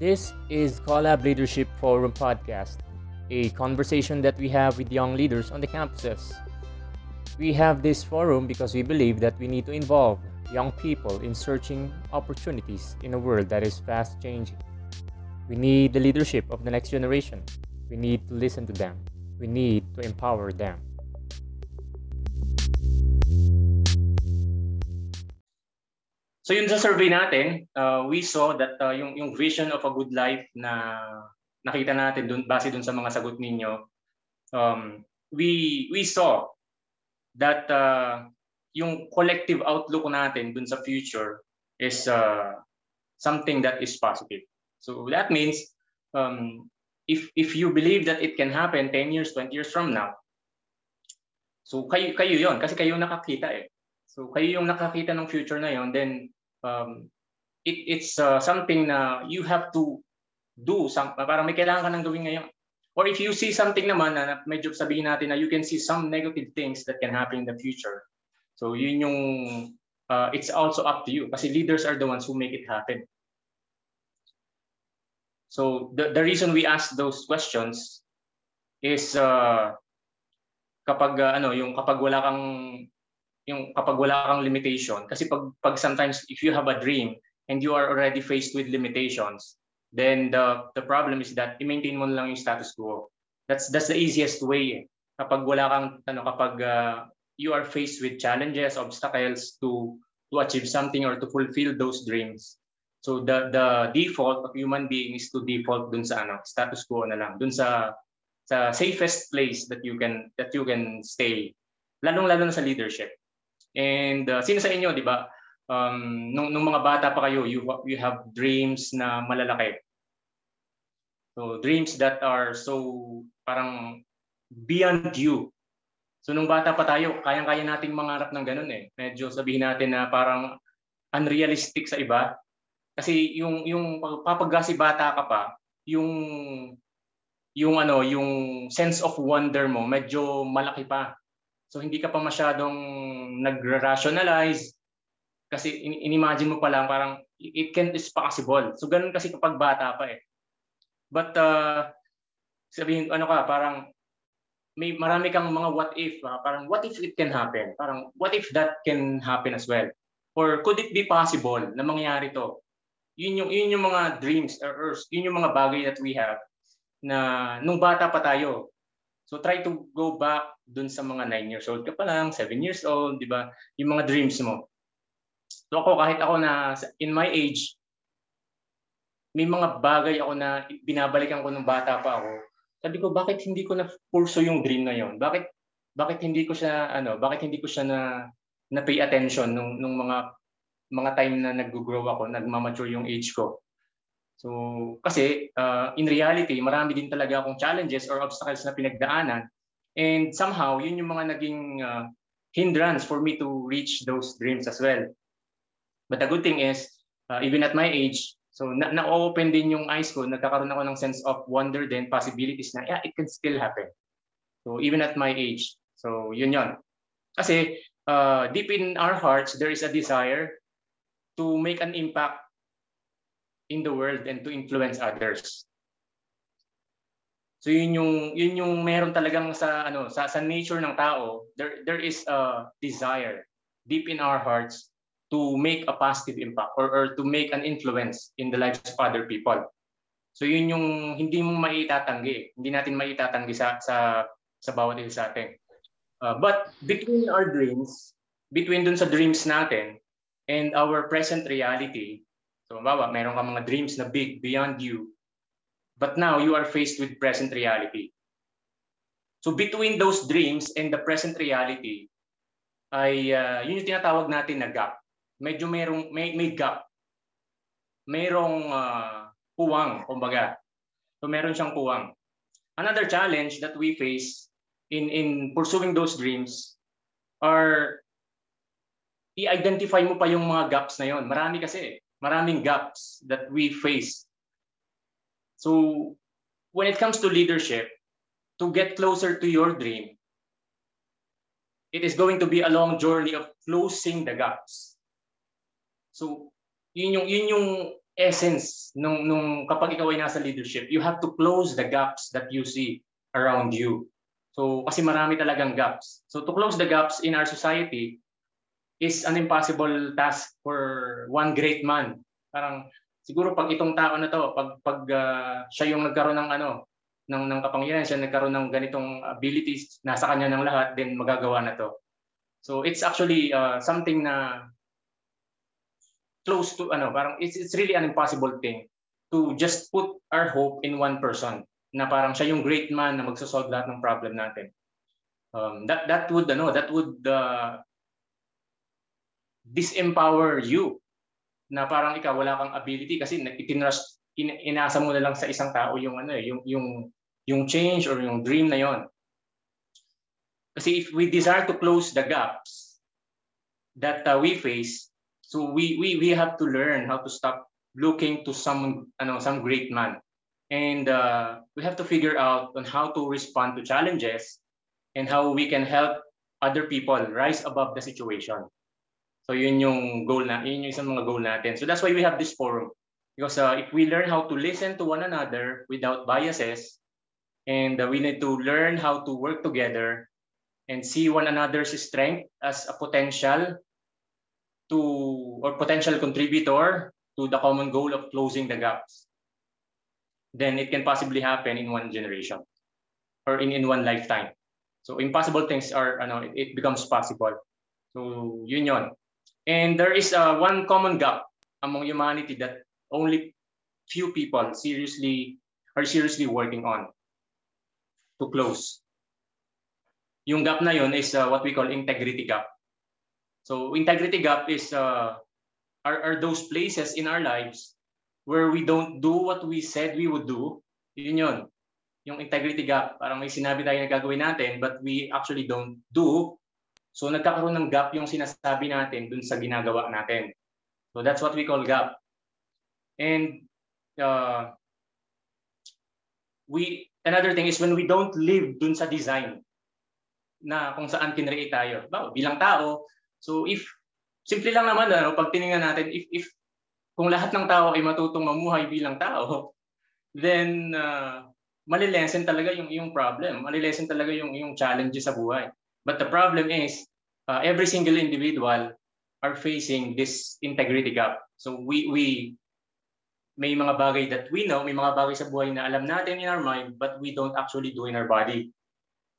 This is Collab Leadership Forum Podcast, a conversation that we have with young leaders on the campuses. We have this forum because we believe that we need to involve young people in searching opportunities in a world that is fast changing. We need the leadership of the next generation. We need to listen to them. We need to empower them. So yun sa survey natin, uh, we saw that uh, yung yung vision of a good life na nakita natin dun base dun sa mga sagot ninyo, um, we we saw that uh, yung collective outlook natin dun sa future is uh, something that is positive. So that means um, if if you believe that it can happen 10 years, 20 years from now, so kayo kayo 'yon kasi kayo nakakita eh. So kayo yung nakakita ng future na 'yon, then um, it, it's uh, something na you have to do. Some, parang may kailangan ka nang gawin ngayon. Or if you see something naman na medyo sabihin natin na you can see some negative things that can happen in the future. So yun yung, uh, it's also up to you. Kasi leaders are the ones who make it happen. So the, the reason we ask those questions is uh, kapag uh, ano yung kapag wala kang yung kapag wala kang limitation. Kasi pag pag sometimes if you have a dream and you are already faced with limitations then the the problem is that i-maintain mo lang yung status quo. That's that's the easiest way. Kapag wala kang ano kapag uh, you are faced with challenges obstacles to to achieve something or to fulfill those dreams. So the the default of human being is to default dun sa ano status quo na lang. Dun sa sa safest place that you can that you can stay. Lalong lalo na sa leadership And uh, sino sa inyo, di ba, um, nung, nung mga bata pa kayo, you, you have dreams na malalaki. So dreams that are so parang beyond you. So nung bata pa tayo, kayang-kaya nating mangarap ng ganun eh. Medyo sabihin natin na parang unrealistic sa iba. Kasi yung yung papagasi bata ka pa, yung yung ano, yung sense of wonder mo medyo malaki pa. So hindi ka pa masyadong nag-rationalize kasi in-imagine mo pa lang parang it can is possible. So ganun kasi kapag bata pa eh. But uh, sabihin ano ka parang may marami kang mga what if, uh, parang what if it can happen? Parang what if that can happen as well? Or could it be possible na mangyari to? Yun yung yun yung mga dreams or, or yun yung mga bagay that we have na nung bata pa tayo So try to go back dun sa mga 9 years old ka pa lang, 7 years old, di ba? Yung mga dreams mo. So ako, kahit ako na in my age, may mga bagay ako na binabalikan ko nung bata pa ako. Sabi ko, bakit hindi ko na pursue yung dream na yon? Bakit bakit hindi ko siya ano, bakit hindi ko siya na na pay attention nung nung mga mga time na nag-grow ako, nagmamature yung age ko. So, kasi uh, in reality, marami din talaga akong challenges or obstacles na pinagdaanan. And somehow, yun yung mga naging uh, hindrance for me to reach those dreams as well. But the good thing is, uh, even at my age, so na- na-open din yung eyes ko, nagkakaroon ako ng sense of wonder then possibilities na, yeah, it can still happen. So even at my age. So yun yun. Kasi uh, deep in our hearts, there is a desire to make an impact in the world and to influence others. So yun yung yun yung meron talagang sa ano sa sa nature ng tao, there there is a desire deep in our hearts to make a positive impact or, or to make an influence in the lives of other people. So yun yung hindi mo maitatanggi, hindi natin maitatanggi sa sa sa bawat isa sa atin. Uh, but between our dreams, between dun sa dreams natin and our present reality, So, mabawa, meron kang mga dreams na big beyond you. But now, you are faced with present reality. So, between those dreams and the present reality, ay uh, yun yung tinatawag natin na gap. Medyo merong, may, may gap. Merong uh, puwang, kumbaga. So, meron siyang puwang. Another challenge that we face in, in pursuing those dreams are i-identify mo pa yung mga gaps na yon. Marami kasi maraming gaps that we face. So when it comes to leadership, to get closer to your dream, it is going to be a long journey of closing the gaps. So yun yung yun yung essence nung nung kapag ikaw ay nasa leadership, you have to close the gaps that you see around you. So kasi marami talagang gaps. So to close the gaps in our society is an impossible task for one great man. Parang siguro pag itong tao na to, pag pag uh, siya yung nagkaroon ng ano, ng ng kapangyarihan, siya nagkaroon ng ganitong abilities, nasa kanya ng lahat, then magagawa na to. So it's actually uh, something na close to ano, parang it's it's really an impossible thing to just put our hope in one person na parang siya yung great man na magso-solve lahat ng problem natin. Um, that that would ano, that would uh, disempower you na parang ikaw wala kang ability kasi itinrust in, inaasa mo na lang sa isang tao yung ano eh, yung yung yung change or yung dream na yon. Kasi if we desire to close the gaps that uh, we face, so we, we, we have to learn how to stop looking to some, ano, some great man. And uh, we have to figure out on how to respond to challenges and how we can help other people rise above the situation. So yun yung goal na, yun yung isang mga goal natin. So that's why we have this forum. Because uh, if we learn how to listen to one another without biases, and uh, we need to learn how to work together and see one another's strength as a potential to or potential contributor to the common goal of closing the gaps then it can possibly happen in one generation or in, in one lifetime so impossible things are ano it, it becomes possible so yun yon and there is uh, one common gap among humanity that only few people seriously are seriously working on to close yung gap na yun is uh, what we call integrity gap. So integrity gap is uh, are, are those places in our lives where we don't do what we said we would do. Yun yun. Yung integrity gap, parang may sinabi tayo na gagawin natin but we actually don't do. So nagkakaroon ng gap yung sinasabi natin dun sa ginagawa natin. So that's what we call gap. And uh, we another thing is when we don't live dun sa design na kung saan kinreate tayo. Ba, bilang tao, so if simple lang naman ano, pag tiningnan natin if if kung lahat ng tao ay matutong mamuhay bilang tao, then uh, malilesen talaga yung yung problem. Malilesen talaga yung yung challenges sa buhay. But the problem is uh, every single individual are facing this integrity gap. So we we may mga bagay that we know, may mga bagay sa buhay na alam natin in our mind but we don't actually do in our body.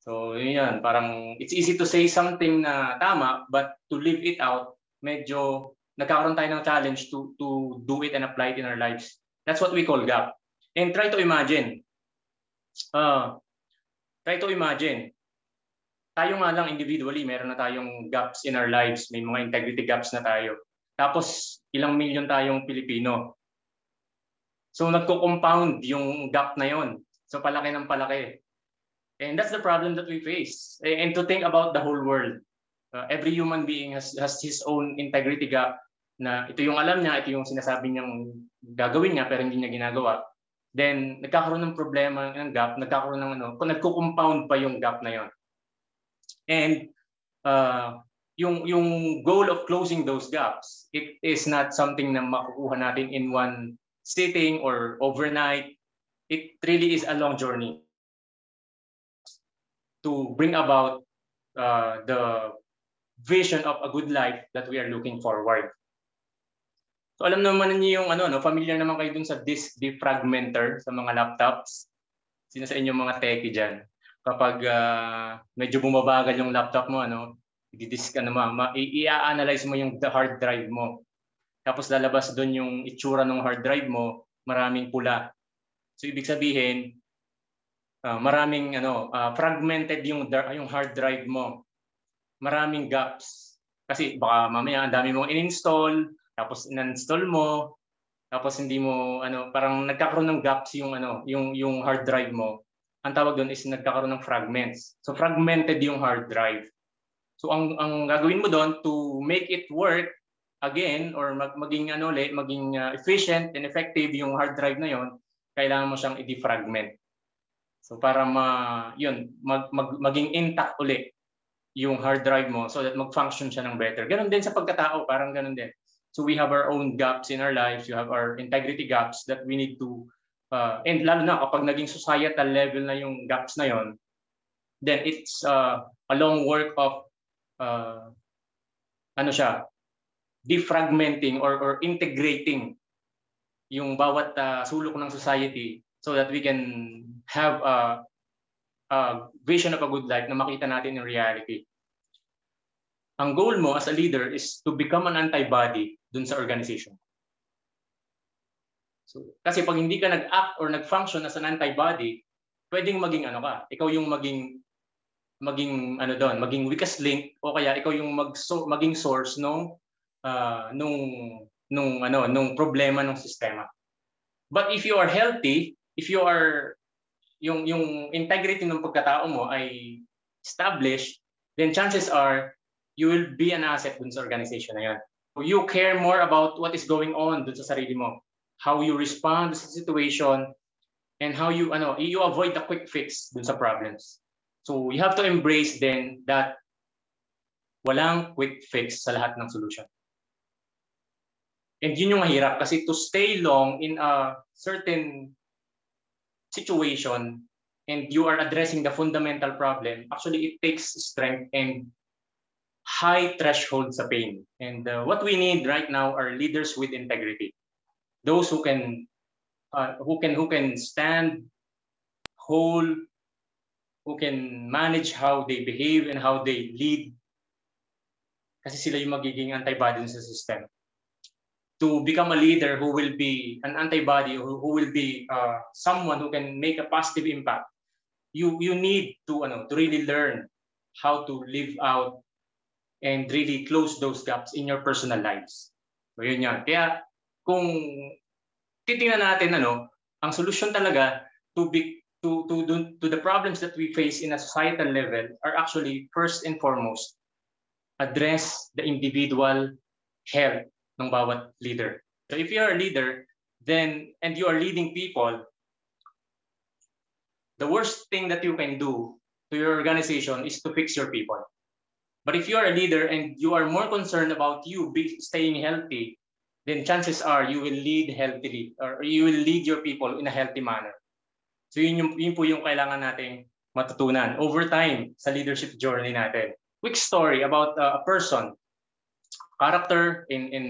So yun yan, parang it's easy to say something na tama, but to live it out, medyo nagkakaroon tayo ng challenge to, to do it and apply it in our lives. That's what we call gap. And try to imagine. Uh, try to imagine. Tayo nga lang individually, meron na tayong gaps in our lives. May mga integrity gaps na tayo. Tapos ilang milyon tayong Pilipino. So nagko-compound yung gap na yon. So palaki ng palaki. And that's the problem that we face. And to think about the whole world. Uh, every human being has, has his own integrity gap na ito yung alam niya, ito yung sinasabi niyang gagawin niya pero hindi niya ginagawa. Then, nagkakaroon ng problema ng gap, nagkakaroon ng ano, kung nagko-compound pa yung gap na yon. And uh, yung yung goal of closing those gaps, it is not something na makukuha natin in one sitting or overnight. It really is a long journey to bring about uh, the vision of a good life that we are looking forward. So alam naman niyo yung ano, no, familiar naman kayo dun sa disk defragmenter sa mga laptops. Sino sa inyo mga techie diyan? Kapag uh, medyo bumabagal yung laptop mo, ano, i-disk ano, ma, i-analyze mo yung the hard drive mo. Tapos lalabas doon yung itsura ng hard drive mo, maraming pula. So ibig sabihin, uh, maraming ano uh, fragmented yung yung hard drive mo. Maraming gaps. Kasi baka mamaya ang dami mong in-install, tapos in-install mo, tapos hindi mo ano parang nagkakaroon ng gaps yung ano yung yung hard drive mo. Ang tawag doon is nagkakaroon ng fragments. So fragmented yung hard drive. So ang ang gagawin mo doon to make it work again or mag, maging ano ulit, maging uh, efficient and effective yung hard drive na yon, kailangan mo siyang i-defragment. So para ma yun, mag, mag, maging intact uli yung hard drive mo so that mag-function siya ng better. Ganon din sa pagkatao, parang ganon din. So we have our own gaps in our lives. You have our integrity gaps that we need to, uh, and lalo na kapag naging societal level na yung gaps na yon, then it's uh, a long work of, uh, ano siya, defragmenting or, or integrating yung bawat uh, sulok ng society so that we can have a, a vision of a good life na makita natin in reality. Ang goal mo as a leader is to become an antibody dun sa organization. So, kasi pag hindi ka nag-act or nag-function as an antibody, pwedeng maging ano ka, ikaw yung maging maging ano doon, maging weakest link o kaya ikaw yung mag so, maging source nung uh, nung nung ano nung problema ng sistema. But if you are healthy, if you are yung yung integrity ng pagkatao mo ay established, then chances are you will be an asset dun sa organization na yan you care more about what is going on dun sa sarili mo. How you respond sa situation and how you ano you avoid the quick fix dun sa problems. So you have to embrace then that walang quick fix sa lahat ng solution. And yun yung mahirap kasi to stay long in a certain situation and you are addressing the fundamental problem, actually it takes strength and high threshold sa pain. And uh, what we need right now are leaders with integrity. Those who can uh, who can who can stand whole, who can manage how they behave and how they lead. Kasi sila yung magiging antibody sa system. To become a leader who will be an antibody, who, who will be uh, someone who can make a positive impact, you you need to ano to really learn how to live out and really close those gaps in your personal lives. So yun yan. Kaya kung titingnan natin ano, ang solution talaga to be to to to the problems that we face in a societal level are actually first and foremost address the individual health ng bawat leader. So if you are a leader, then and you are leading people, the worst thing that you can do to your organization is to fix your people. But if you are a leader and you are more concerned about you staying healthy, then chances are you will lead healthily or you will lead your people in a healthy manner. So yun, yung, yun po yung kailangan nating matutunan over time sa leadership journey natin. Quick story about uh, a person, character in, in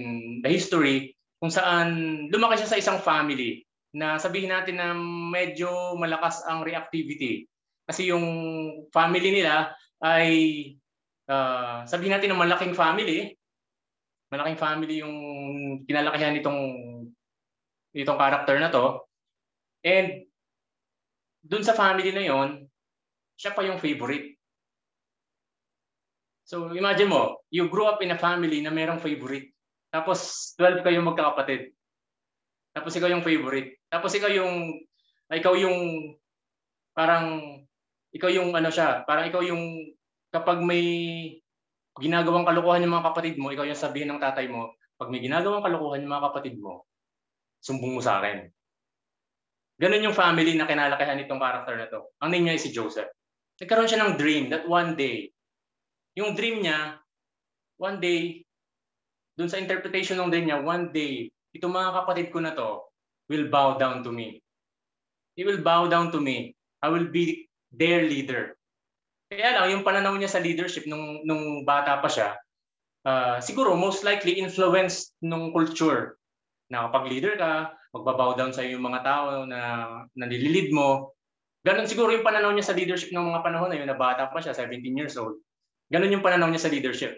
the history, kung saan lumaki siya sa isang family na sabihin natin na medyo malakas ang reactivity. Kasi yung family nila ay uh, sabihin natin ng malaking family, malaking family yung kinalakihan nitong itong character na to. And dun sa family na yon, siya pa yung favorite. So imagine mo, you grew up in a family na merong favorite. Tapos 12 kayong magkakapatid. Tapos ikaw yung favorite. Tapos ikaw yung ikaw yung parang ikaw yung ano siya, parang ikaw yung kapag may ginagawang kalokohan yung mga kapatid mo, ikaw yung sabihin ng tatay mo, pag may ginagawang kalokohan yung mga kapatid mo, sumbong mo sa akin. Ganun yung family na kinalakihan nitong character na to. Ang name niya ay si Joseph. Nagkaroon siya ng dream that one day, yung dream niya, one day, dun sa interpretation ng dream niya, one day, itong mga kapatid ko na to will bow down to me. They will bow down to me. I will be their leader. Kaya lang, yung pananaw niya sa leadership nung, nung bata pa siya, uh, siguro most likely influenced nung culture na kapag leader ka, magbabow down sa yung mga tao na, na nililid mo. Ganon siguro yung pananaw niya sa leadership ng mga panahon na yun, na bata pa siya, 17 years old. Ganon yung pananaw niya sa leadership.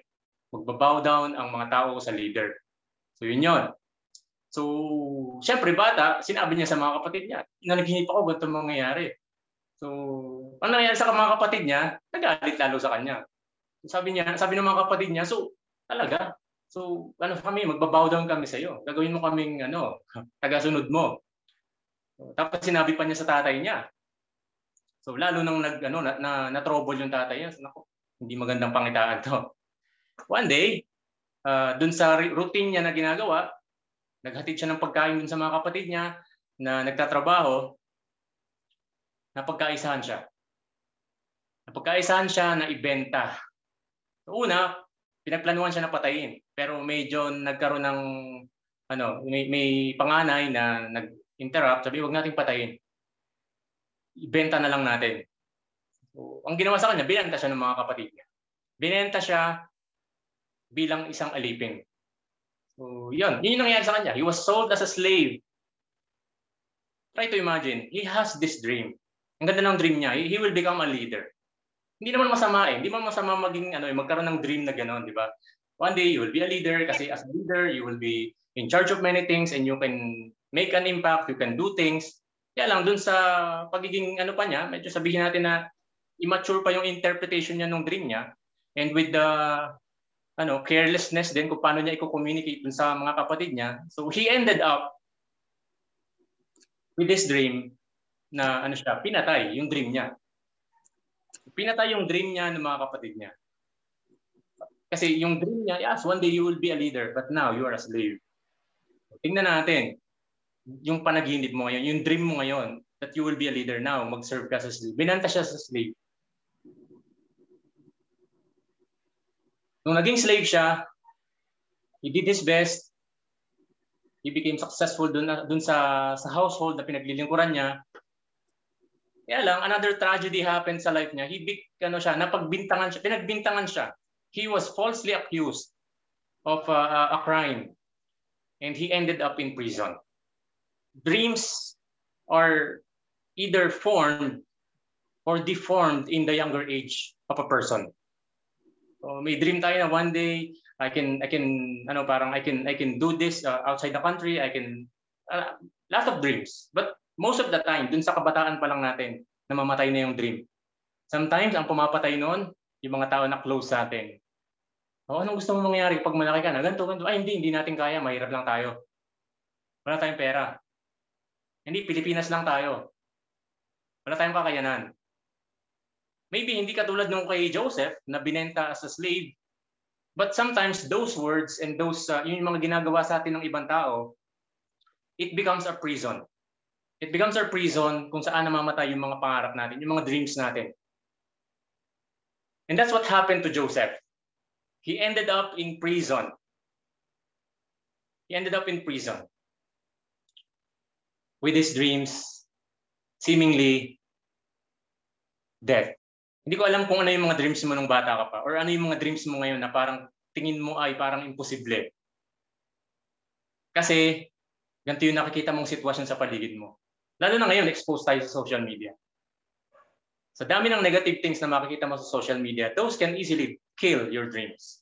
Magbabow down ang mga tao sa leader. So yun yun. So, syempre bata, sinabi niya sa mga kapatid niya, na naghinip ako, ganito mangyayari. So, ano nangyari sa mga kapatid niya, nagalit lalo sa kanya. Sabi niya, sabi ng mga kapatid niya, so talaga, so ano kami, magbabow down kami sa iyo. Gagawin mo kaming ano, tagasunod mo. So, tapos sinabi pa niya sa tatay niya. So lalo nang nag ano na, na, na trouble yung tatay niya, nako, hindi magandang pangitaan to. One day, uh, dun sa routine niya na ginagawa, naghatid siya ng pagkain dun sa mga kapatid niya na nagtatrabaho, napagkaisahan siya. Napagkaisahan siya na ibenta. Una, pinagplanuhan siya na patayin. Pero medyo nagkaroon ng ano, may, may panganay na nag-interrupt, sabi, wag nating patayin. Ibenta na lang natin. So, ang ginawa sa kanya, binenta siya ng mga kapatid niya. Binenta siya bilang isang alipin. So, yun. Yun yung nangyari sa kanya. He was sold as a slave. Try to imagine, he has this dream. Ang ganda ng dream niya, he will become a leader. Hindi naman masama eh. Hindi naman masama maging ano, eh, magkaroon ng dream na gano'n, di ba? One day you will be a leader kasi as a leader you will be in charge of many things and you can make an impact, you can do things. Kaya lang dun sa pagiging ano pa niya, medyo sabihin natin na immature pa yung interpretation niya ng dream niya and with the ano carelessness din kung paano niya i-communicate dun sa mga kapatid niya. So he ended up with this dream na ano siya, pinatay yung dream niya. Pinatay yung dream niya ng mga kapatid niya. Kasi yung dream niya, yes, one day you will be a leader, but now you are a slave. Tingnan natin, yung panaginip mo ngayon, yung dream mo ngayon, that you will be a leader now, mag-serve ka sa slave. Binanta siya sa slave. Nung naging slave siya, he did his best. He became successful dun, dun sa, sa household na pinaglilingkuran niya. Kaya lang, another tragedy happened sa life niya. He ano siya, napagbintangan siya, pinagbintangan siya he was falsely accused of uh, a crime and he ended up in prison. Dreams are either formed or deformed in the younger age of a person. So may dream tayo na one day I can I can ano parang I can I can do this uh, outside the country. I can uh, lot of dreams. But most of the time dun sa kabataan pa lang natin na mamatay na yung dream. Sometimes ang pumapatay noon yung mga tao na close sa atin. O, anong gusto mo mangyari pag malaki ka na? Ganito, ganito. Ay, hindi, hindi natin kaya. Mahirap lang tayo. Wala tayong pera. Hindi, Pilipinas lang tayo. Wala tayong kakayanan. Maybe hindi katulad nung kay Joseph na binenta as a slave. But sometimes those words and those, uh, yung mga ginagawa sa atin ng ibang tao, it becomes a prison. It becomes our prison kung saan namamatay yung mga pangarap natin, yung mga dreams natin. And that's what happened to Joseph. He ended up in prison. He ended up in prison with his dreams seemingly dead. Hindi ko alam kung ano yung mga dreams mo nung bata ka pa or ano yung mga dreams mo ngayon na parang tingin mo ay parang imposible. Kasi ganito yung nakikita mong sitwasyon sa paligid mo. Lalo na ngayon, exposed tayo sa social media. Sa dami ng negative things na makikita mo sa social media, those can easily kill your dreams.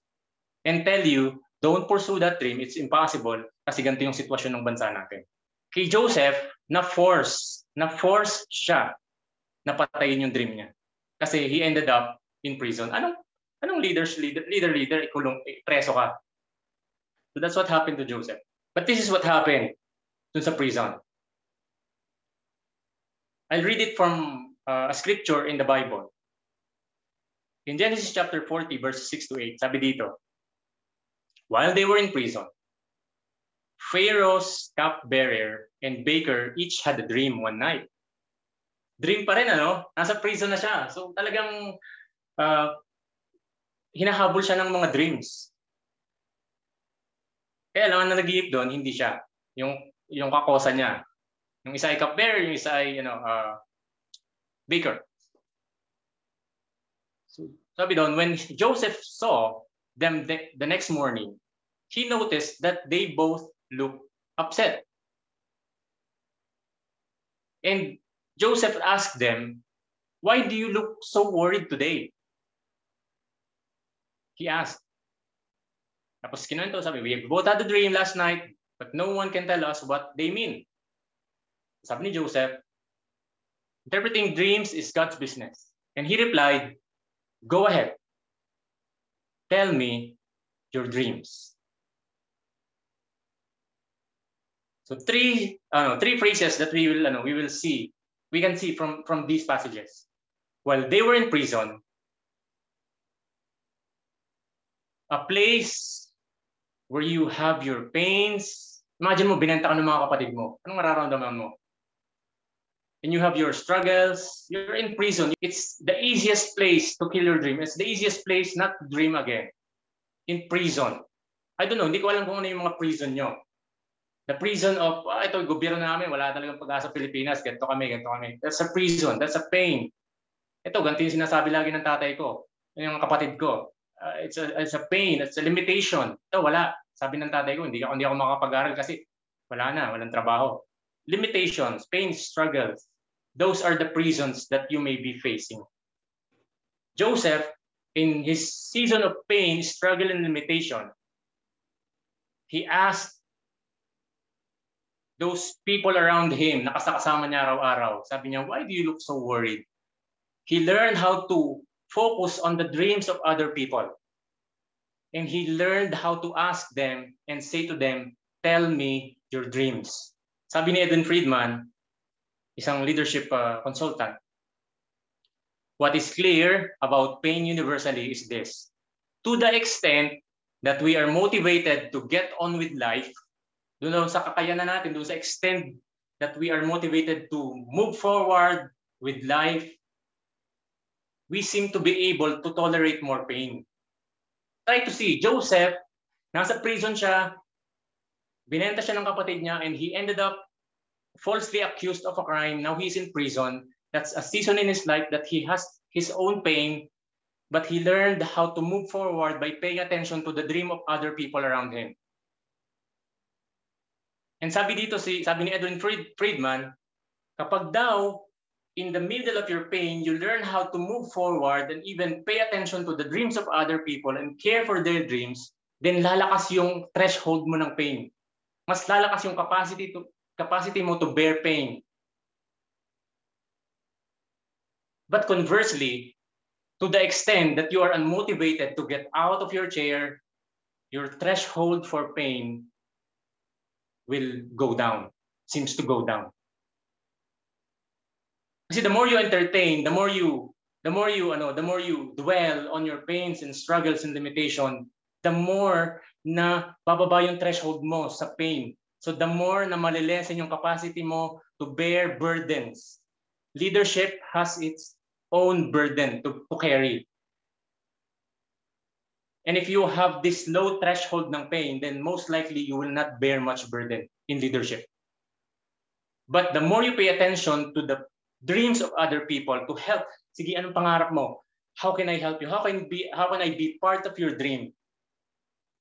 And tell you, don't pursue that dream. It's impossible kasi ganito yung sitwasyon ng bansa natin. Kay Joseph, na-force, na-force siya na patayin yung dream niya. Kasi he ended up in prison. Anong anong leaders leader leader leader ikulong preso ka. So that's what happened to Joseph. But this is what happened dun sa prison. I'll read it from uh, a scripture in the Bible. In Genesis chapter 40, verses 6 to 8, sabi dito, While they were in prison, Pharaoh's cupbearer and baker each had a dream one night. Dream pa rin, ano? Nasa prison na siya. So talagang uh, hinahabol siya ng mga dreams. Kaya lang ang nag doon, hindi siya. Yung, yung kakosa niya. Yung isa ay cupbearer, yung isa ay you know, uh, baker. So, sabi doon, when Joseph saw them the, the next morning, he noticed that they both looked upset. And Joseph asked them, Why do you look so worried today? He asked. Tapos kinuwento, sabi, we both had a dream last night, but no one can tell us what they mean. Sabi ni Joseph, interpreting dreams is God's business. And he replied, Go ahead. Tell me your dreams. So three, uh, three phrases that we will, uh, we will see, we can see from, from these passages. While they were in prison, a place where you have your pains. Imagine mo, binenta ka ng mga kapatid mo. Anong mararamdaman mo? And you have your struggles. You're in prison. It's the easiest place to kill your dream. It's the easiest place not to dream again. in prison. I don't know, hindi ko alam kung ano yung mga prison nyo. The prison of, ah, ito, gobyerno namin, wala talagang pag-asa Pilipinas, ganito kami, ganito kami. That's a prison, that's a pain. Ito, ganito yung sinasabi lagi ng tatay ko, yung kapatid ko. Uh, it's, a, it's a pain, it's a limitation. Ito, wala. Sabi ng tatay ko, hindi hindi ako makapag-aral kasi wala na, walang trabaho. Limitations, pain, struggles. Those are the prisons that you may be facing. Joseph, in his season of pain, struggle, and limitation, he asked those people around him, nakasakasama niya araw-araw, sabi niya, why do you look so worried? He learned how to focus on the dreams of other people. And he learned how to ask them and say to them, tell me your dreams. Sabi ni Eden Friedman, isang leadership uh, consultant, what is clear about pain universally is this. To the extent that we are motivated to get on with life, doon sa kakayanan natin, doon sa extent that we are motivated to move forward with life, we seem to be able to tolerate more pain. Try to see, Joseph, nasa prison siya, binenta siya ng kapatid niya, and he ended up falsely accused of a crime. Now he's in prison. That's a season in his life that he has his own pain, but he learned how to move forward by paying attention to the dream of other people around him. And sabi dito, si, sabi ni Edwin Fried, Friedman, kapag daw in the middle of your pain, you learn how to move forward and even pay attention to the dreams of other people and care for their dreams, then lalakas yung threshold mo ng pain. Mas lalakas yung capacity to capacity mo to bear pain. But conversely, to the extent that you are unmotivated to get out of your chair, your threshold for pain will go down, seems to go down. Kasi the more you entertain, the more you the more you ano, the more you dwell on your pains and struggles and limitation, the more na bababa yung threshold mo sa pain. So the more na malilesen yung capacity mo to bear burdens. Leadership has its own burden to, to carry. And if you have this low threshold ng pain, then most likely you will not bear much burden in leadership. But the more you pay attention to the dreams of other people to help, sige, anong pangarap mo? How can I help you? How can, be, how can I be part of your dream?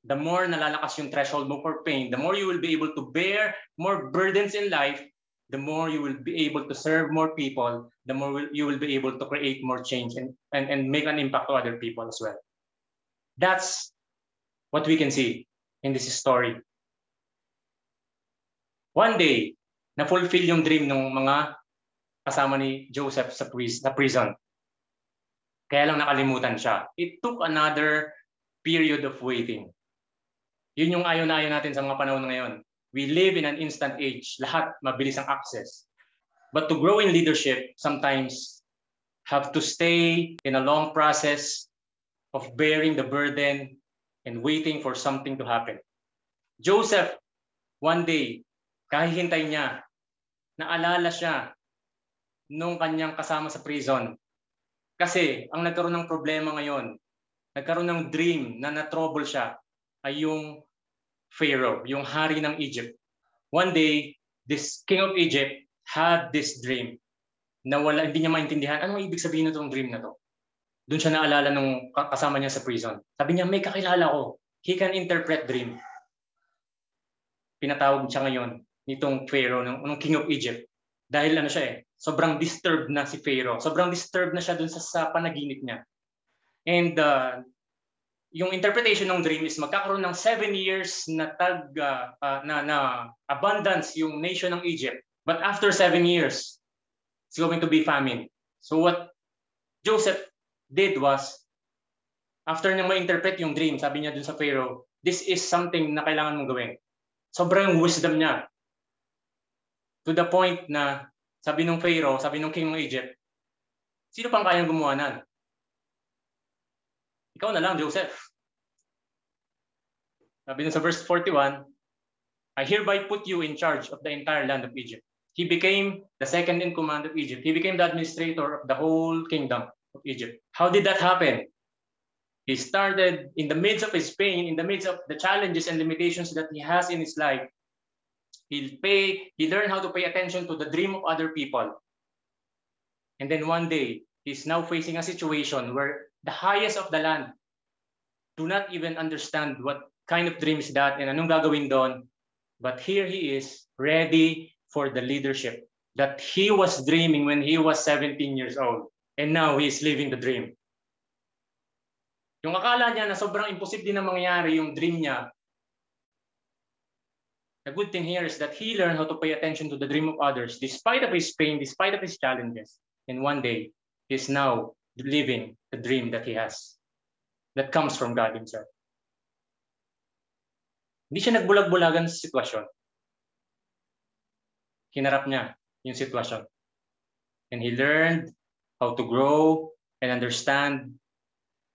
The more nalalakas yung threshold mo for pain, the more you will be able to bear more burdens in life, the more you will be able to serve more people, the more you will be able to create more change and, and, and make an impact to other people as well. That's what we can see in this story. One day, na-fulfill yung dream ng mga kasama ni Joseph sa, prison. Kaya lang nakalimutan siya. It took another period of waiting. Yun yung ayaw na ayaw natin sa mga panahon ngayon. We live in an instant age. Lahat mabilis ang access. But to grow in leadership, sometimes have to stay in a long process of bearing the burden and waiting for something to happen. Joseph, one day, kahihintay niya, naalala siya nung kanyang kasama sa prison. Kasi ang nagkaroon ng problema ngayon, nagkaroon ng dream na na-trouble siya ay yung Pharaoh, yung hari ng Egypt. One day, this king of Egypt had this dream na wala, hindi niya maintindihan anong ibig sabihin nitong dream na to doon siya naalala nung kasama niya sa prison. Sabi niya, may kakilala ko. He can interpret dream. Pinatawag siya ngayon nitong Pharaoh, ng, ng King of Egypt. Dahil ano siya eh, sobrang disturbed na si Pharaoh. Sobrang disturbed na siya doon sa, sa panaginip niya. And uh, yung interpretation ng dream is magkakaroon ng seven years na tag uh, uh, na, na abundance yung nation ng Egypt. But after seven years, it's going to be famine. So what Joseph did was, after niya ma-interpret yung dream, sabi niya dun sa Pharaoh, this is something na kailangan mong gawin. Sobrang wisdom niya. To the point na, sabi nung Pharaoh, sabi nung King ng Egypt, sino pang kayang gumawa nan? Ikaw na lang, Joseph. Sabi nung sa verse 41, I hereby put you in charge of the entire land of Egypt. He became the second in command of Egypt. He became the administrator of the whole kingdom of Egypt. How did that happen? He started in the midst of his pain, in the midst of the challenges and limitations that he has in his life. He'll pay, he learned how to pay attention to the dream of other people. And then one day, he's now facing a situation where the highest of the land do not even understand what kind of dream is that and anong gagawin doon. But here he is, ready for the leadership that he was dreaming when he was 17 years old. And now he is living the dream. Yung akala niya na sobrang imposible na mangyayari yung dream niya, the good thing here is that he learned how to pay attention to the dream of others despite of his pain, despite of his challenges. And one day, he's now living the dream that he has that comes from God himself. Hindi siya nagbulag-bulagan sa sitwasyon. Hinarap niya yung sitwasyon. And he learned how to grow and understand.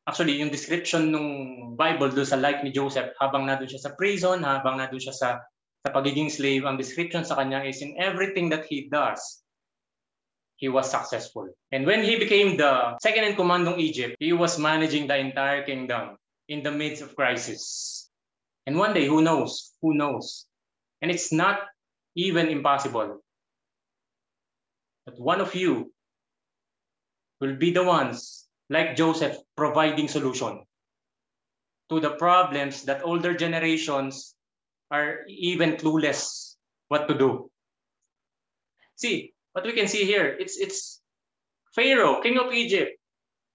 Actually, yung description ng Bible do sa life ni Joseph, habang nandun siya sa prison, habang nandun siya sa, sa pagiging slave, ang description sa kanya is in everything that he does, he was successful. And when he became the second in command of Egypt, he was managing the entire kingdom in the midst of crisis. And one day, who knows? Who knows? And it's not even impossible. But one of you will be the ones, like Joseph, providing solution to the problems that older generations are even clueless what to do. See, what we can see here, it's it's Pharaoh, king of Egypt,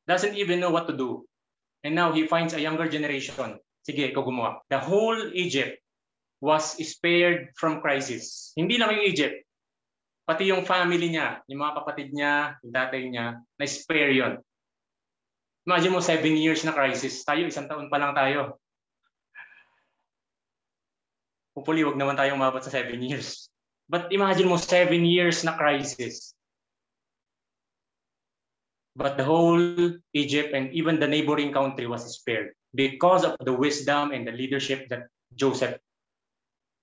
doesn't even know what to do. And now he finds a younger generation Sige, ikaw gumawa. The whole Egypt was spared from crisis. Hindi lang yung Egypt. Pati yung family niya, yung mga kapatid niya, yung tatay niya, na-spare yon. Imagine mo, seven years na crisis. Tayo, isang taon pa lang tayo. Hopefully, wag naman tayo umabot sa seven years. But imagine mo, seven years na crisis. But the whole Egypt and even the neighboring country was spared because of the wisdom and the leadership that Joseph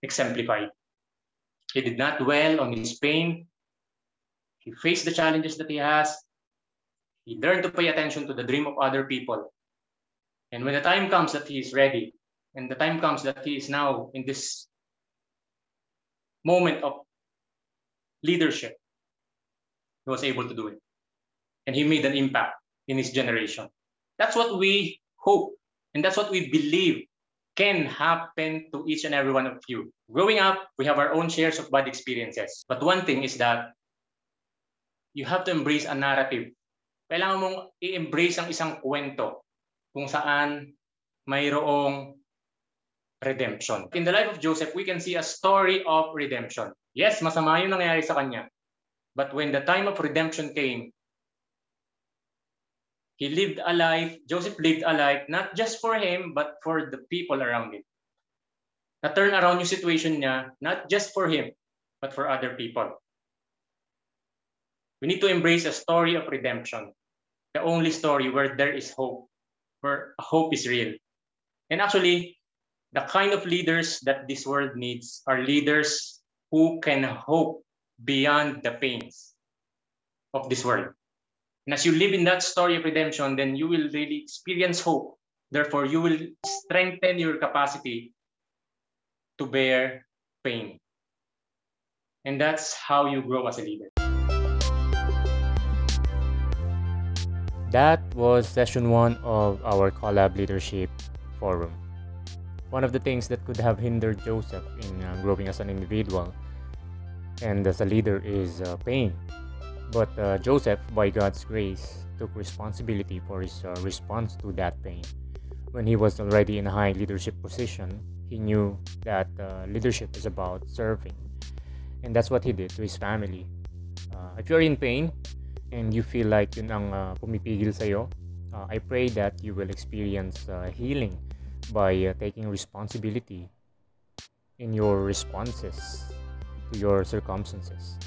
exemplified. He did not dwell on his pain. He faced the challenges that he has. He learned to pay attention to the dream of other people. And when the time comes that he is ready, and the time comes that he is now in this moment of leadership, he was able to do it. And he made an impact in his generation. That's what we hope and that's what we believe can happen to each and every one of you. Growing up, we have our own shares of bad experiences. But one thing is that you have to embrace a narrative. Kailangan mong i-embrace ang isang kwento kung saan mayroong redemption. In the life of Joseph, we can see a story of redemption. Yes, masama yung nangyayari sa kanya. But when the time of redemption came, He lived a life, Joseph lived a life not just for him, but for the people around him. Na-turn around yung situation niya, not just for him, but for other people. We need to embrace a story of redemption, the only story where there is hope, where hope is real. And actually, the kind of leaders that this world needs are leaders who can hope beyond the pains of this world. And as you live in that story of redemption, then you will really experience hope. Therefore, you will strengthen your capacity to bear pain. And that's how you grow as a leader. That was session one of our collab leadership forum. One of the things that could have hindered Joseph in uh, growing as an individual and as a leader is uh, pain. But uh, Joseph, by God's grace, took responsibility for his uh, response to that pain. When he was already in a high leadership position, he knew that uh, leadership is about serving. And that's what he did to his family. Uh, if you're in pain and you feel like yun ang uh, pumipigil sa'yo, I pray that you will experience healing by uh, taking responsibility in your responses to your circumstances.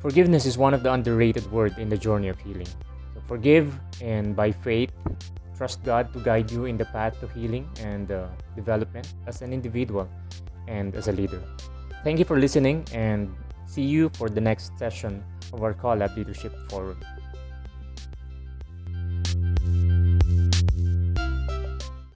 Forgiveness is one of the underrated words in the journey of healing. So forgive and by faith, trust God to guide you in the path to healing and uh, development as an individual and as a leader. Thank you for listening and see you for the next session of our Collab Leadership Forum.